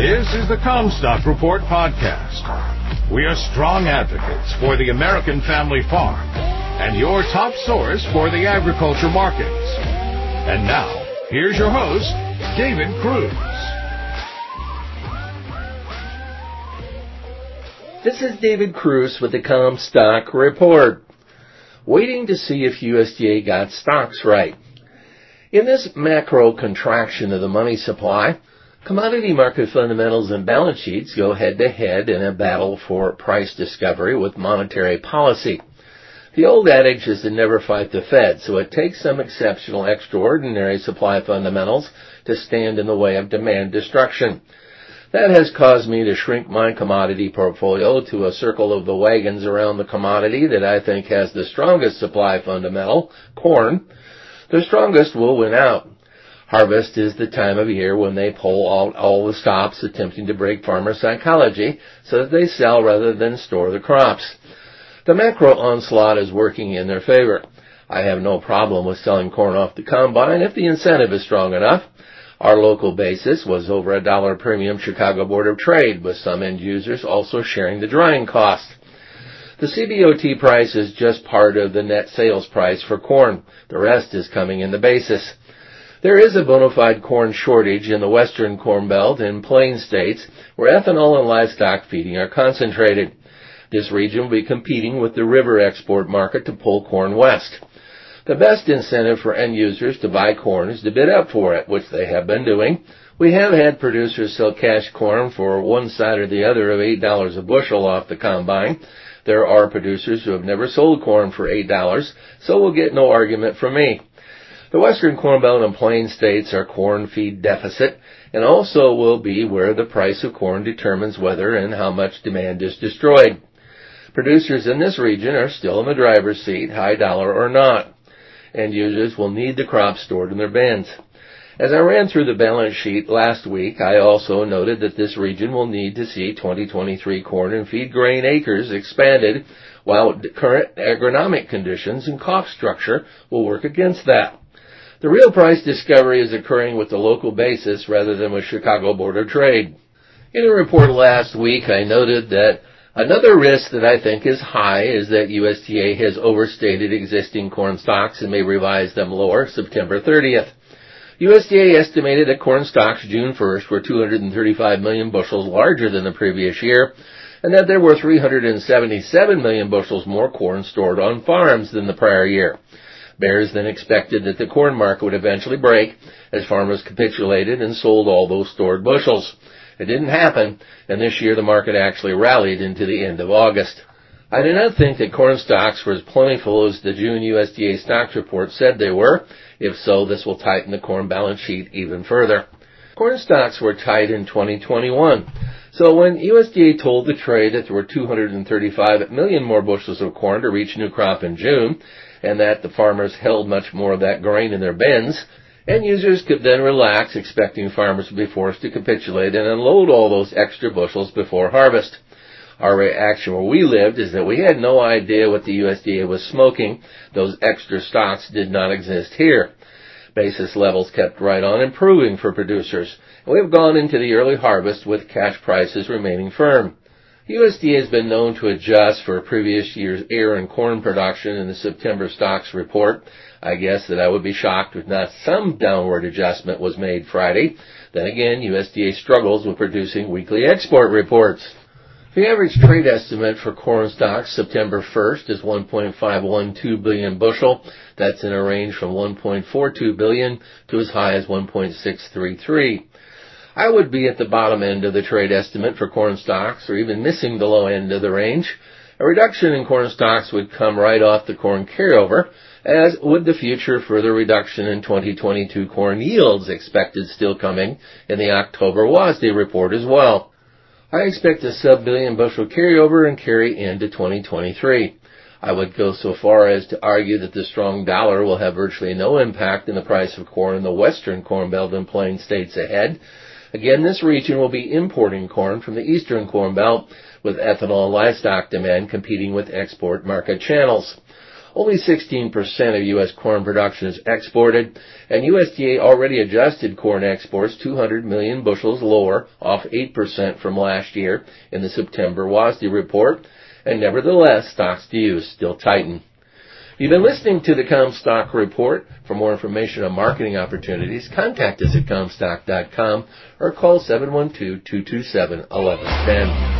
This is the Commstock Report podcast. We are strong advocates for the American family farm and your top source for the agriculture markets. And now, here's your host, David Kruse. This is David Kruse with the Commstock Report. Waiting to see if USDA got stocks right. In this macro contraction of the money supply, commodity market fundamentals and balance sheets go head to head in a battle for price discovery with monetary policy. The old adage is to never fight the Fed, so it takes some exceptional, extraordinary supply fundamentals to stand in the way of demand destruction. That has caused me to shrink my commodity portfolio to a circle of the wagons around the commodity that I think has the strongest supply fundamental, corn. The strongest will win out. Harvest is the time of year when they pull out all the stops attempting to break farmer psychology so that they sell rather than store the crops. The macro onslaught is working in their favor. I have no problem with selling corn off the combine if the incentive is strong enough. Our local basis was over a dollar premium Chicago Board of Trade, with some end users also sharing the drying cost. The CBOT price is just part of the net sales price for corn. The rest is coming in the basis. There is a bona fide corn shortage in the western corn belt and plain states where ethanol and livestock feeding are concentrated. This region will be competing with the river export market to pull corn west. The best incentive for end users to buy corn is to bid up for it, which they have been doing. We have had producers sell cash corn for one side or the other of $8 a bushel off the combine. There are producers who have never sold corn for $8, so we'll get no argument from me. The western corn belt and plain states are corn feed deficit and also will be where the price of corn determines whether and how much demand is destroyed. Producers in this region are still in the driver's seat, high dollar or not. End users will need the crop stored in their bins. As I ran through the balance sheet last week, I also noted that this region will need to see 2023 corn and feed grain acres expanded, while current agronomic conditions and cost structure will work against that. The real price discovery is occurring with the local basis rather than with Chicago Board of Trade. In a report last week, I noted that Another risk that I think is high is that USDA has overstated existing corn stocks and may revise them lower September 30th. USDA estimated that corn stocks June 1st were 235 million bushels larger than the previous year, and that there were 377 million bushels more corn stored on farms than the prior year. Bears then expected that the corn market would eventually break as farmers capitulated and sold all those stored bushels. It didn't happen, and this year the market actually rallied into the end of August. I do not think that corn stocks were as plentiful as the June USDA stocks report said they were. If so, this will tighten the corn balance sheet even further. Corn stocks were tight in 2021. So when USDA told the trade that there were 235 million more bushels of corn to reach new crop in June, and that the farmers held much more of that grain in their bins, End users could then relax, expecting farmers to be forced to capitulate and unload all those extra bushels before harvest. Our reaction where we lived is that we had no idea what the USDA was smoking. Those extra stocks did not exist here. Basis levels kept right on improving for producers. And we have gone into the early harvest with cash prices remaining firm. USDA has been known to adjust for previous year's air and corn production in the September stocks report. I guess that I would be shocked if not some downward adjustment was made Friday. Then again, USDA struggles with producing weekly export reports. The average trade estimate for corn stocks September 1st is 1.512 billion bushel. That's in a range from 1.42 billion to as high as 1.633. I would be at the bottom end of the trade estimate for corn stocks or even missing the low end of the range. A reduction in corn stocks would come right off the corn carryover, as would the future further reduction in 2022 corn yields expected still coming in the October WASDE report as well. I expect a sub-billion bushel carryover and carry into 2023. I would go so far as to argue that the strong dollar will have virtually no impact in the price of corn in the western corn belt and plain states ahead, Again, this region will be importing corn from the eastern corn belt with ethanol and livestock demand competing with export market channels. Only 16% of U.S. corn production is exported, and USDA already adjusted corn exports 200 million bushels lower, off 8% from last year in the September WASDE report, and nevertheless, stocks to use still tighten. You've been listening to the Commstock Report. For more information on marketing opportunities, contact us at Commstock.com or call 712-227-1110.